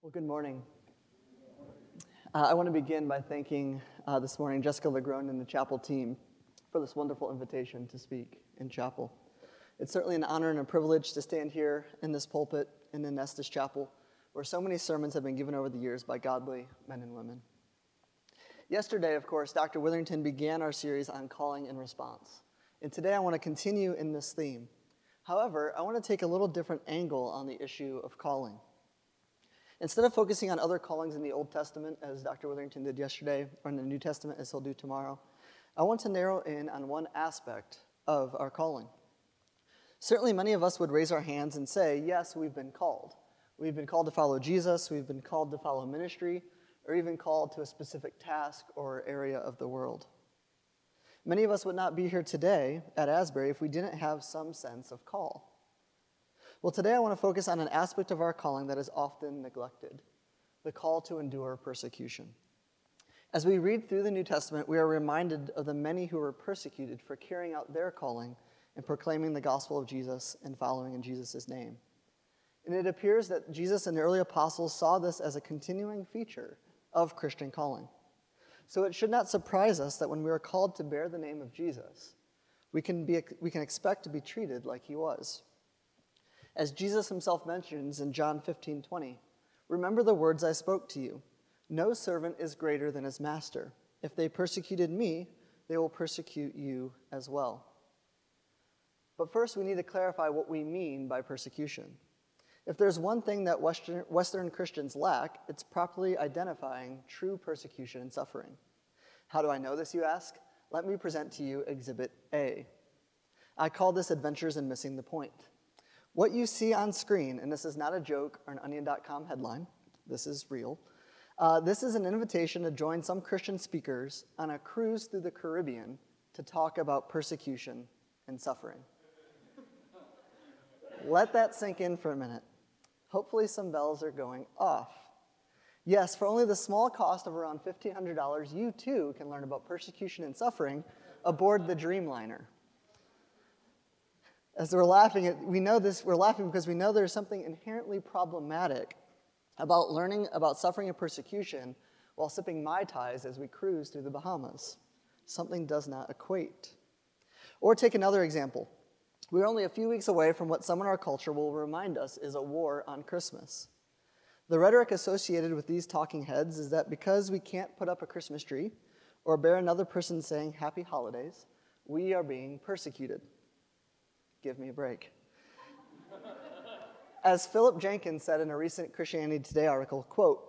Well, good morning. Uh, I want to begin by thanking uh, this morning Jessica LaGrone and the chapel team for this wonderful invitation to speak in chapel. It's certainly an honor and a privilege to stand here in this pulpit in the Estes Chapel, where so many sermons have been given over the years by godly men and women. Yesterday, of course, Dr. Witherington began our series on calling and response. And today I want to continue in this theme. However, I want to take a little different angle on the issue of calling. Instead of focusing on other callings in the Old Testament, as Dr. Witherington did yesterday, or in the New Testament, as he'll do tomorrow, I want to narrow in on one aspect of our calling. Certainly, many of us would raise our hands and say, Yes, we've been called. We've been called to follow Jesus, we've been called to follow ministry, or even called to a specific task or area of the world. Many of us would not be here today at Asbury if we didn't have some sense of call. Well, today I want to focus on an aspect of our calling that is often neglected the call to endure persecution. As we read through the New Testament, we are reminded of the many who were persecuted for carrying out their calling and proclaiming the gospel of Jesus and following in Jesus' name. And it appears that Jesus and the early apostles saw this as a continuing feature of Christian calling. So it should not surprise us that when we are called to bear the name of Jesus, we can, be, we can expect to be treated like he was. As Jesus himself mentions in John 15 20, remember the words I spoke to you. No servant is greater than his master. If they persecuted me, they will persecute you as well. But first, we need to clarify what we mean by persecution. If there's one thing that Western, Western Christians lack, it's properly identifying true persecution and suffering. How do I know this, you ask? Let me present to you Exhibit A. I call this Adventures in Missing the Point. What you see on screen, and this is not a joke or an onion.com headline, this is real. Uh, this is an invitation to join some Christian speakers on a cruise through the Caribbean to talk about persecution and suffering. Let that sink in for a minute. Hopefully, some bells are going off. Yes, for only the small cost of around $1,500, you too can learn about persecution and suffering aboard the Dreamliner as we're laughing, at, we know this, we're laughing because we know there's something inherently problematic about learning about suffering and persecution while sipping Mai Tais as we cruise through the Bahamas. Something does not equate. Or take another example. We're only a few weeks away from what some in our culture will remind us is a war on Christmas. The rhetoric associated with these talking heads is that because we can't put up a Christmas tree or bear another person saying happy holidays, we are being persecuted. Give me a break. As Philip Jenkins said in a recent Christianity Today article, quote,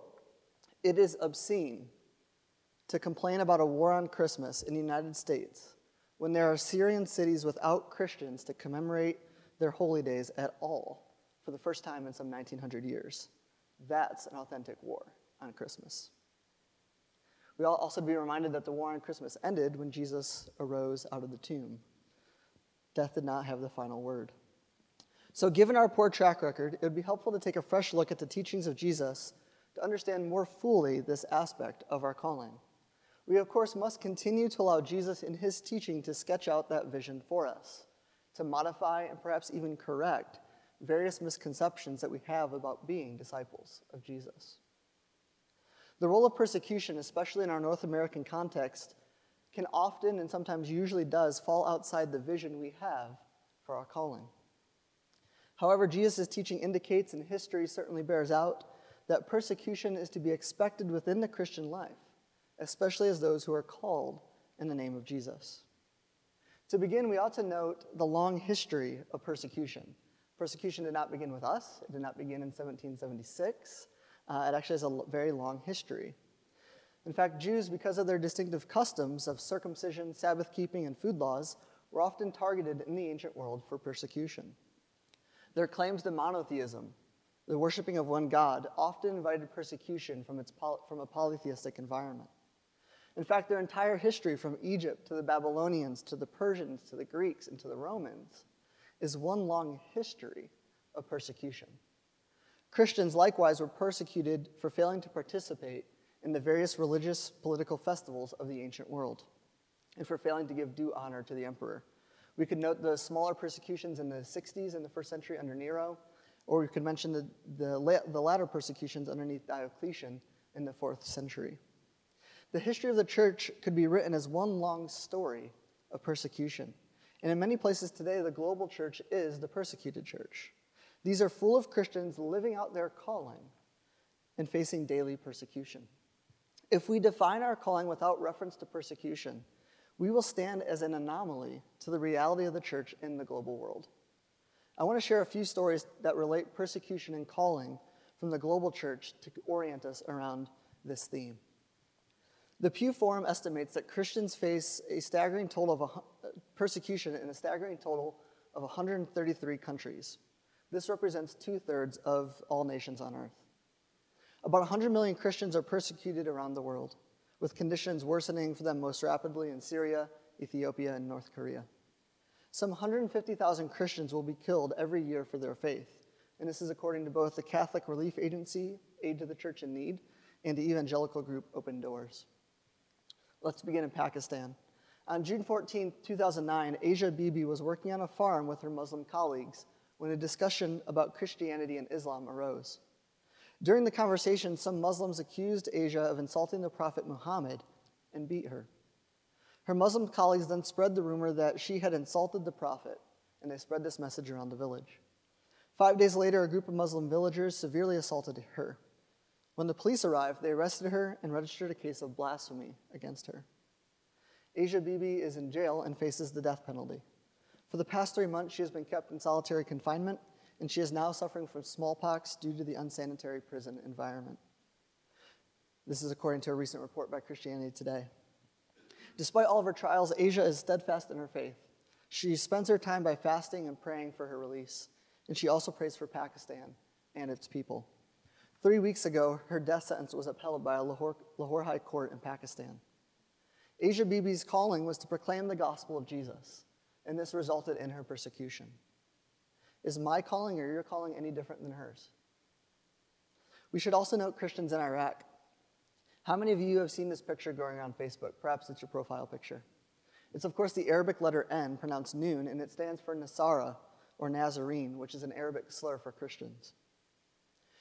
it is obscene to complain about a war on Christmas in the United States when there are Syrian cities without Christians to commemorate their holy days at all for the first time in some 1900 years. That's an authentic war on Christmas. We all also be reminded that the war on Christmas ended when Jesus arose out of the tomb. Death did not have the final word. So, given our poor track record, it would be helpful to take a fresh look at the teachings of Jesus to understand more fully this aspect of our calling. We, of course, must continue to allow Jesus in his teaching to sketch out that vision for us, to modify and perhaps even correct various misconceptions that we have about being disciples of Jesus. The role of persecution, especially in our North American context, can often and sometimes usually does fall outside the vision we have for our calling. However, Jesus' teaching indicates, and history certainly bears out, that persecution is to be expected within the Christian life, especially as those who are called in the name of Jesus. To begin, we ought to note the long history of persecution. Persecution did not begin with us, it did not begin in 1776. Uh, it actually has a very long history. In fact, Jews, because of their distinctive customs of circumcision, Sabbath keeping, and food laws, were often targeted in the ancient world for persecution. Their claims to monotheism, the worshiping of one God, often invited persecution from, its poly- from a polytheistic environment. In fact, their entire history, from Egypt to the Babylonians to the Persians to the Greeks and to the Romans, is one long history of persecution. Christians likewise were persecuted for failing to participate in the various religious political festivals of the ancient world, and for failing to give due honor to the emperor. We could note the smaller persecutions in the 60s in the first century under Nero, Or we could mention the, the, la- the latter persecutions underneath Diocletian in the fourth century. The history of the church could be written as one long story of persecution. And in many places today, the global church is the persecuted church. These are full of Christians living out their calling and facing daily persecution. If we define our calling without reference to persecution, we will stand as an anomaly to the reality of the church in the global world. I want to share a few stories that relate persecution and calling from the global church to orient us around this theme. The Pew Forum estimates that Christians face a staggering total of a, persecution in a staggering total of 133 countries. This represents two thirds of all nations on earth. About 100 million Christians are persecuted around the world, with conditions worsening for them most rapidly in Syria, Ethiopia, and North Korea. Some 150,000 Christians will be killed every year for their faith, and this is according to both the Catholic Relief Agency, Aid to the Church in Need, and the evangelical group Open Doors. Let's begin in Pakistan. On June 14, 2009, Asia Bibi was working on a farm with her Muslim colleagues when a discussion about Christianity and Islam arose. During the conversation, some Muslims accused Asia of insulting the Prophet Muhammad and beat her. Her Muslim colleagues then spread the rumor that she had insulted the Prophet, and they spread this message around the village. Five days later, a group of Muslim villagers severely assaulted her. When the police arrived, they arrested her and registered a case of blasphemy against her. Asia Bibi is in jail and faces the death penalty. For the past three months, she has been kept in solitary confinement, and she is now suffering from smallpox due to the unsanitary prison environment. This is according to a recent report by Christianity Today. Despite all of her trials, Asia is steadfast in her faith. She spends her time by fasting and praying for her release, and she also prays for Pakistan and its people. Three weeks ago, her death sentence was upheld by a Lahore, Lahore High Court in Pakistan. Asia Bibi's calling was to proclaim the gospel of Jesus, and this resulted in her persecution. Is my calling or your calling any different than hers? We should also note Christians in Iraq. How many of you have seen this picture going on Facebook? Perhaps it's your profile picture. It's, of course, the Arabic letter N, pronounced noon, and it stands for Nasara, or Nazarene, which is an Arabic slur for Christians.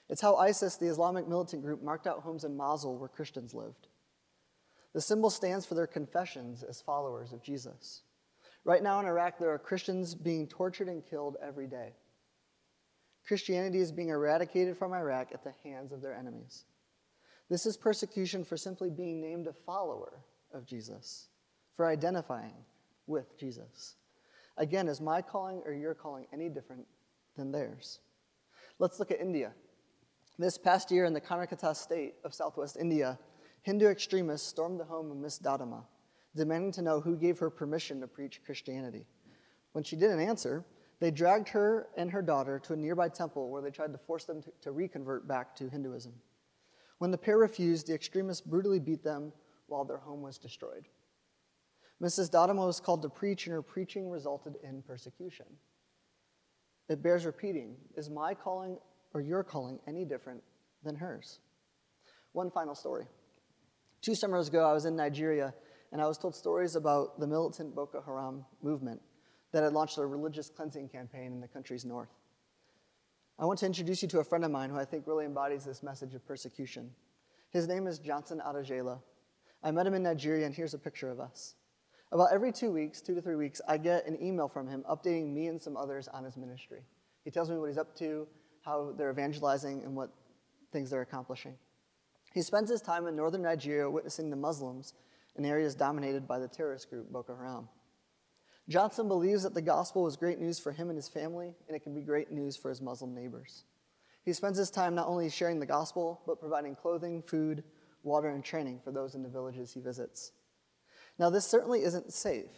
It's how ISIS, the Islamic militant group, marked out homes in Mosul where Christians lived. The symbol stands for their confessions as followers of Jesus. Right now in Iraq, there are Christians being tortured and killed every day. Christianity is being eradicated from Iraq at the hands of their enemies. This is persecution for simply being named a follower of Jesus, for identifying with Jesus. Again, is my calling or your calling any different than theirs? Let's look at India. This past year in the Karnataka state of southwest India, Hindu extremists stormed the home of Miss Dadama, demanding to know who gave her permission to preach Christianity. When she didn't answer, they dragged her and her daughter to a nearby temple where they tried to force them to, to reconvert back to Hinduism. When the pair refused, the extremists brutally beat them while their home was destroyed. Mrs. Dadama was called to preach, and her preaching resulted in persecution. It bears repeating Is my calling or your calling any different than hers? One final story. Two summers ago, I was in Nigeria and I was told stories about the militant Boko Haram movement that had launched a religious cleansing campaign in the country's north. I want to introduce you to a friend of mine who I think really embodies this message of persecution. His name is Johnson Adajela. I met him in Nigeria, and here's a picture of us. About every two weeks, two to three weeks, I get an email from him updating me and some others on his ministry. He tells me what he's up to, how they're evangelizing, and what things they're accomplishing. He spends his time in northern Nigeria witnessing the Muslims in areas dominated by the terrorist group Boko Haram. Johnson believes that the gospel is great news for him and his family, and it can be great news for his Muslim neighbors. He spends his time not only sharing the gospel, but providing clothing, food, water, and training for those in the villages he visits. Now, this certainly isn't safe.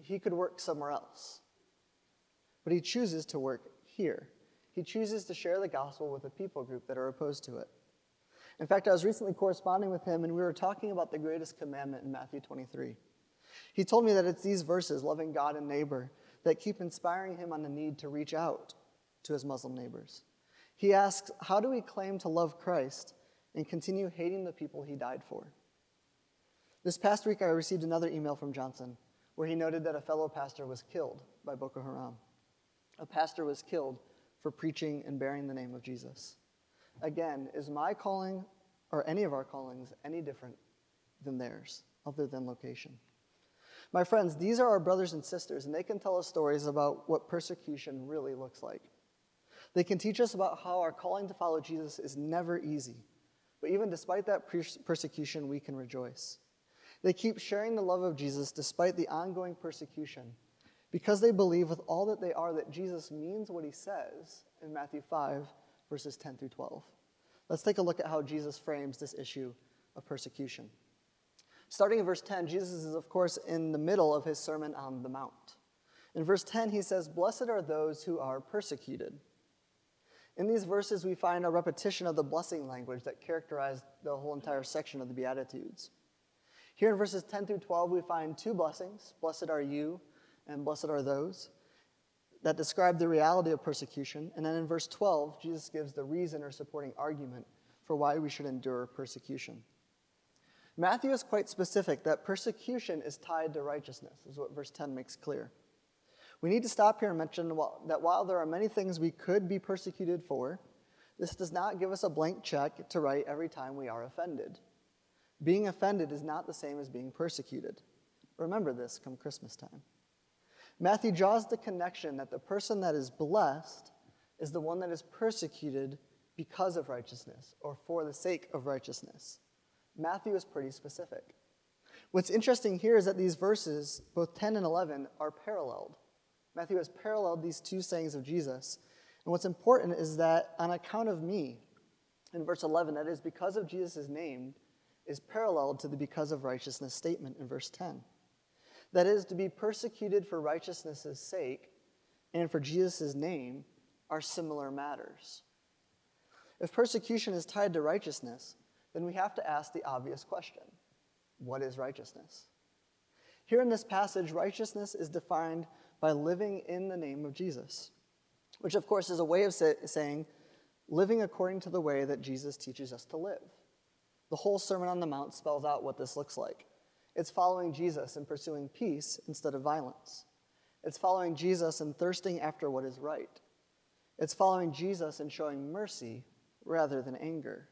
He could work somewhere else. But he chooses to work here. He chooses to share the gospel with a people group that are opposed to it. In fact, I was recently corresponding with him, and we were talking about the greatest commandment in Matthew 23. He told me that it's these verses, loving God and neighbor, that keep inspiring him on the need to reach out to his Muslim neighbors. He asks, How do we claim to love Christ and continue hating the people he died for? This past week, I received another email from Johnson where he noted that a fellow pastor was killed by Boko Haram. A pastor was killed for preaching and bearing the name of Jesus. Again, is my calling or any of our callings any different than theirs, other than location? My friends, these are our brothers and sisters, and they can tell us stories about what persecution really looks like. They can teach us about how our calling to follow Jesus is never easy, but even despite that persecution, we can rejoice. They keep sharing the love of Jesus despite the ongoing persecution because they believe with all that they are that Jesus means what he says in Matthew 5, verses 10 through 12. Let's take a look at how Jesus frames this issue of persecution. Starting in verse 10, Jesus is, of course, in the middle of his Sermon on the Mount. In verse 10, he says, Blessed are those who are persecuted. In these verses, we find a repetition of the blessing language that characterized the whole entire section of the Beatitudes. Here in verses 10 through 12, we find two blessings Blessed are you, and blessed are those that describe the reality of persecution. And then in verse 12, Jesus gives the reason or supporting argument for why we should endure persecution. Matthew is quite specific that persecution is tied to righteousness, is what verse 10 makes clear. We need to stop here and mention that while there are many things we could be persecuted for, this does not give us a blank check to write every time we are offended. Being offended is not the same as being persecuted. Remember this come Christmas time. Matthew draws the connection that the person that is blessed is the one that is persecuted because of righteousness or for the sake of righteousness. Matthew is pretty specific. What's interesting here is that these verses, both 10 and 11, are paralleled. Matthew has paralleled these two sayings of Jesus. And what's important is that on account of me, in verse 11, that is, because of Jesus' name, is paralleled to the because of righteousness statement in verse 10 that is, to be persecuted for righteousness' sake and for Jesus' name, are similar matters. If persecution is tied to righteousness, then we have to ask the obvious question What is righteousness? Here in this passage, righteousness is defined by living in the name of Jesus, which, of course, is a way of say, saying living according to the way that Jesus teaches us to live. The whole Sermon on the Mount spells out what this looks like. It's following Jesus and pursuing peace instead of violence. It's following Jesus and thirsting after what is right. It's following Jesus and showing mercy rather than anger.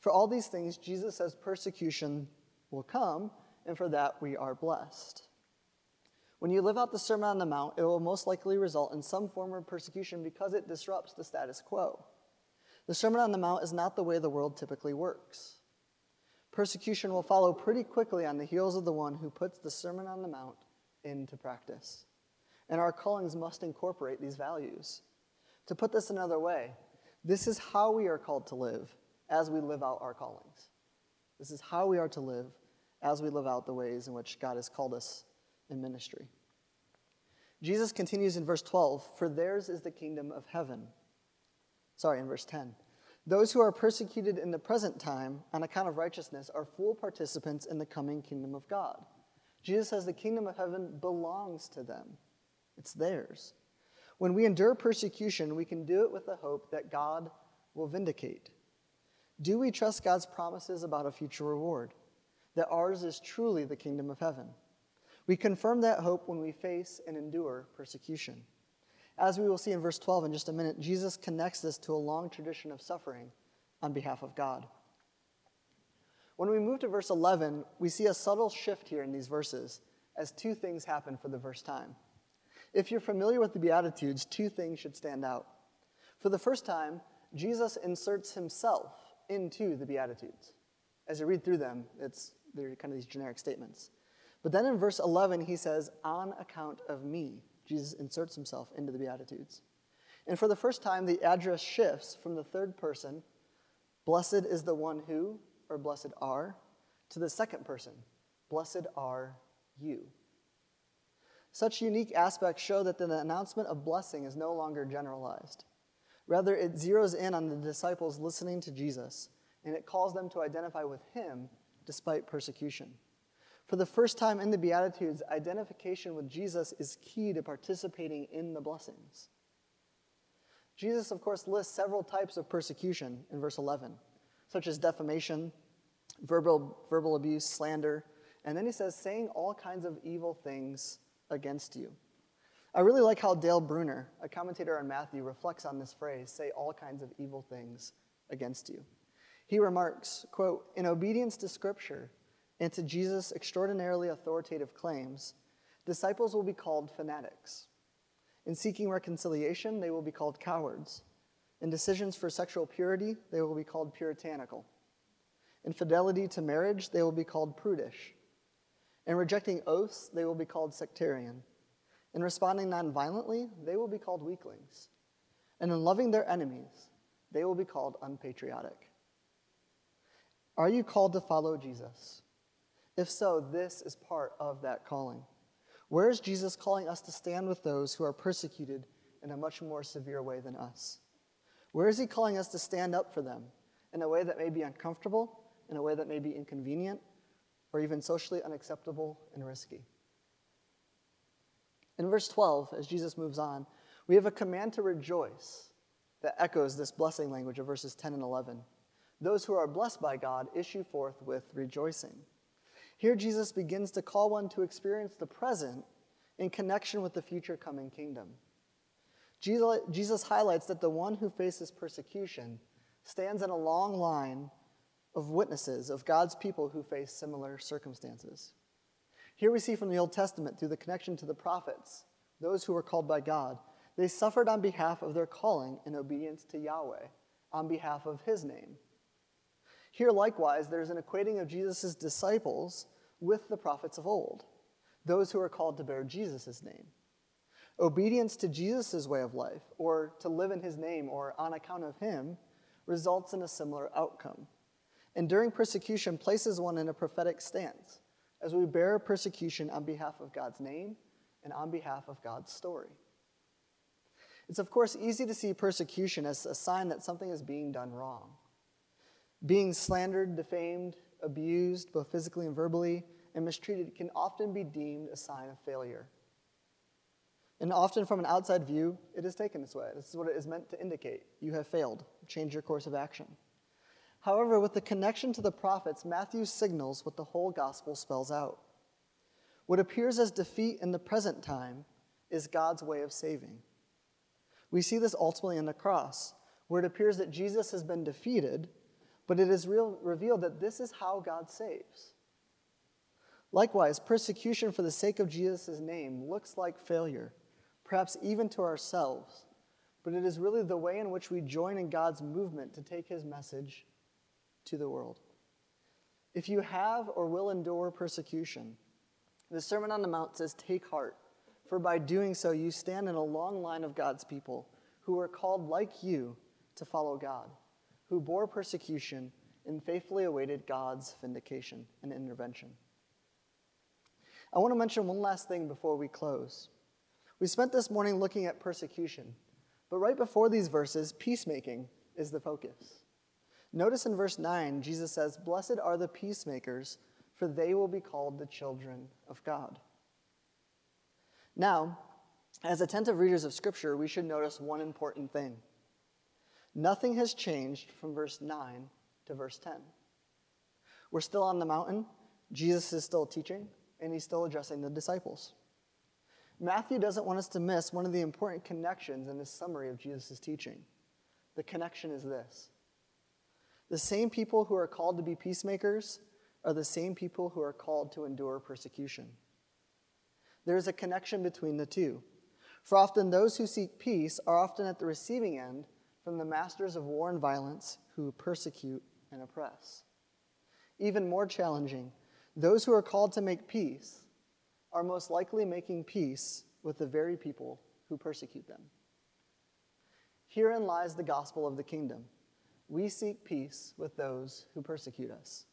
For all these things, Jesus says persecution will come, and for that we are blessed. When you live out the Sermon on the Mount, it will most likely result in some form of persecution because it disrupts the status quo. The Sermon on the Mount is not the way the world typically works. Persecution will follow pretty quickly on the heels of the one who puts the Sermon on the Mount into practice. And our callings must incorporate these values. To put this another way, this is how we are called to live as we live out our callings. This is how we are to live as we live out the ways in which God has called us in ministry. Jesus continues in verse 12 For theirs is the kingdom of heaven. Sorry, in verse 10. Those who are persecuted in the present time on account of righteousness are full participants in the coming kingdom of God. Jesus says the kingdom of heaven belongs to them, it's theirs. When we endure persecution, we can do it with the hope that God will vindicate. Do we trust God's promises about a future reward? That ours is truly the kingdom of heaven? We confirm that hope when we face and endure persecution. As we will see in verse 12 in just a minute, Jesus connects this to a long tradition of suffering on behalf of God. When we move to verse 11, we see a subtle shift here in these verses as two things happen for the first time. If you're familiar with the Beatitudes, two things should stand out. For the first time, Jesus inserts himself into the Beatitudes. As you read through them, it's, they're kind of these generic statements. But then in verse 11, he says, On account of me. Jesus inserts himself into the Beatitudes. And for the first time, the address shifts from the third person, blessed is the one who, or blessed are, to the second person, blessed are you. Such unique aspects show that the announcement of blessing is no longer generalized. Rather, it zeroes in on the disciples listening to Jesus, and it calls them to identify with him despite persecution. For the first time in the Beatitudes, identification with Jesus is key to participating in the blessings. Jesus, of course, lists several types of persecution in verse 11, such as defamation, verbal, verbal abuse, slander, and then he says, saying all kinds of evil things against you. I really like how Dale Bruner, a commentator on Matthew, reflects on this phrase say all kinds of evil things against you. He remarks, quote, in obedience to Scripture and to Jesus' extraordinarily authoritative claims, disciples will be called fanatics. In seeking reconciliation, they will be called cowards. In decisions for sexual purity, they will be called puritanical. In fidelity to marriage, they will be called prudish. In rejecting oaths, they will be called sectarian. In responding nonviolently, they will be called weaklings. And in loving their enemies, they will be called unpatriotic. Are you called to follow Jesus? If so, this is part of that calling. Where is Jesus calling us to stand with those who are persecuted in a much more severe way than us? Where is he calling us to stand up for them in a way that may be uncomfortable, in a way that may be inconvenient, or even socially unacceptable and risky? In verse 12, as Jesus moves on, we have a command to rejoice that echoes this blessing language of verses 10 and 11. Those who are blessed by God issue forth with rejoicing. Here, Jesus begins to call one to experience the present in connection with the future coming kingdom. Jesus highlights that the one who faces persecution stands in a long line of witnesses of God's people who face similar circumstances. Here we see from the Old Testament, through the connection to the prophets, those who were called by God, they suffered on behalf of their calling in obedience to Yahweh, on behalf of his name. Here, likewise, there's an equating of Jesus' disciples with the prophets of old, those who are called to bear Jesus' name. Obedience to Jesus' way of life, or to live in his name, or on account of him, results in a similar outcome. Enduring persecution places one in a prophetic stance as we bear persecution on behalf of God's name and on behalf of God's story. It's, of course, easy to see persecution as a sign that something is being done wrong. Being slandered, defamed, abused, both physically and verbally, and mistreated can often be deemed a sign of failure. And often, from an outside view, it is taken this way. This is what it is meant to indicate. You have failed. Change your course of action. However, with the connection to the prophets, Matthew signals what the whole gospel spells out. What appears as defeat in the present time is God's way of saving. We see this ultimately in the cross, where it appears that Jesus has been defeated, but it is real, revealed that this is how God saves. Likewise, persecution for the sake of Jesus' name looks like failure, perhaps even to ourselves, but it is really the way in which we join in God's movement to take his message to the world. If you have or will endure persecution, the Sermon on the Mount says, Take heart, for by doing so you stand in a long line of God's people who are called like you to follow God, who bore persecution and faithfully awaited God's vindication and intervention. I want to mention one last thing before we close. We spent this morning looking at persecution, but right before these verses, peacemaking is the focus. Notice in verse 9, Jesus says, Blessed are the peacemakers, for they will be called the children of God. Now, as attentive readers of Scripture, we should notice one important thing. Nothing has changed from verse 9 to verse 10. We're still on the mountain, Jesus is still teaching, and he's still addressing the disciples. Matthew doesn't want us to miss one of the important connections in this summary of Jesus' teaching. The connection is this the same people who are called to be peacemakers are the same people who are called to endure persecution. There is a connection between the two. For often those who seek peace are often at the receiving end from the masters of war and violence who persecute and oppress. Even more challenging, those who are called to make peace are most likely making peace with the very people who persecute them. Herein lies the gospel of the kingdom we seek peace with those who persecute us.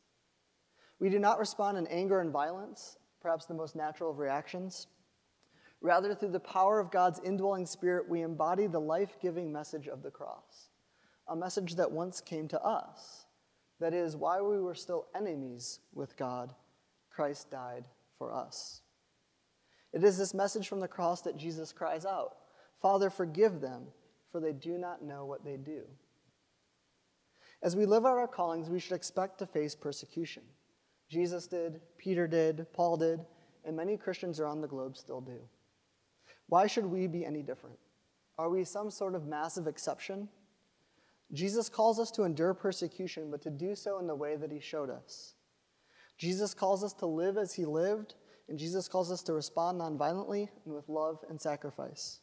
We do not respond in anger and violence, perhaps the most natural of reactions. Rather, through the power of God's indwelling spirit, we embody the life giving message of the cross, a message that once came to us. That is, while we were still enemies with God, Christ died for us. It is this message from the cross that Jesus cries out Father, forgive them, for they do not know what they do. As we live out our callings, we should expect to face persecution. Jesus did, Peter did, Paul did, and many Christians around the globe still do. Why should we be any different? Are we some sort of massive exception? Jesus calls us to endure persecution, but to do so in the way that he showed us. Jesus calls us to live as he lived, and Jesus calls us to respond nonviolently and with love and sacrifice.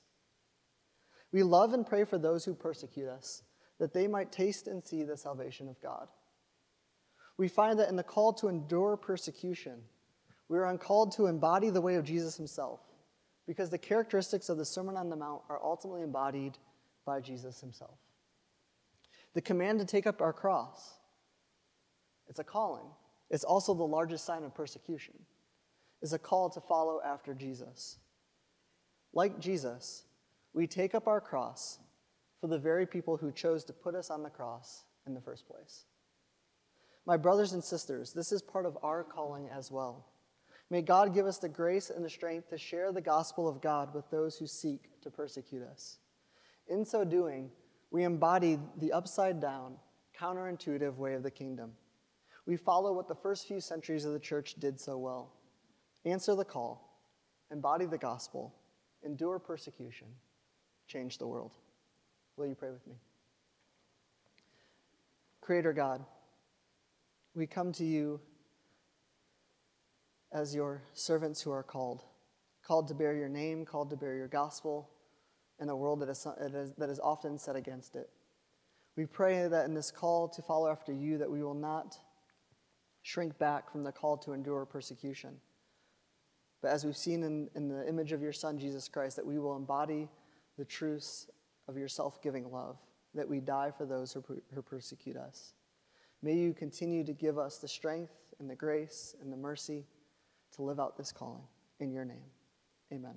We love and pray for those who persecute us, that they might taste and see the salvation of God. We find that in the call to endure persecution, we are called to embody the way of Jesus himself, because the characteristics of the Sermon on the Mount are ultimately embodied by Jesus himself. The command to take up our cross, it's a calling. It's also the largest sign of persecution, is a call to follow after Jesus. Like Jesus, we take up our cross for the very people who chose to put us on the cross in the first place. My brothers and sisters, this is part of our calling as well. May God give us the grace and the strength to share the gospel of God with those who seek to persecute us. In so doing, we embody the upside down, counterintuitive way of the kingdom. We follow what the first few centuries of the church did so well answer the call, embody the gospel, endure persecution, change the world. Will you pray with me? Creator God, we come to you as your servants who are called, called to bear your name, called to bear your gospel in a world that is, that is often set against it. We pray that in this call to follow after you, that we will not shrink back from the call to endure persecution. But as we've seen in, in the image of your Son, Jesus Christ, that we will embody the truths of your self giving love, that we die for those who, who persecute us. May you continue to give us the strength and the grace and the mercy to live out this calling. In your name, amen.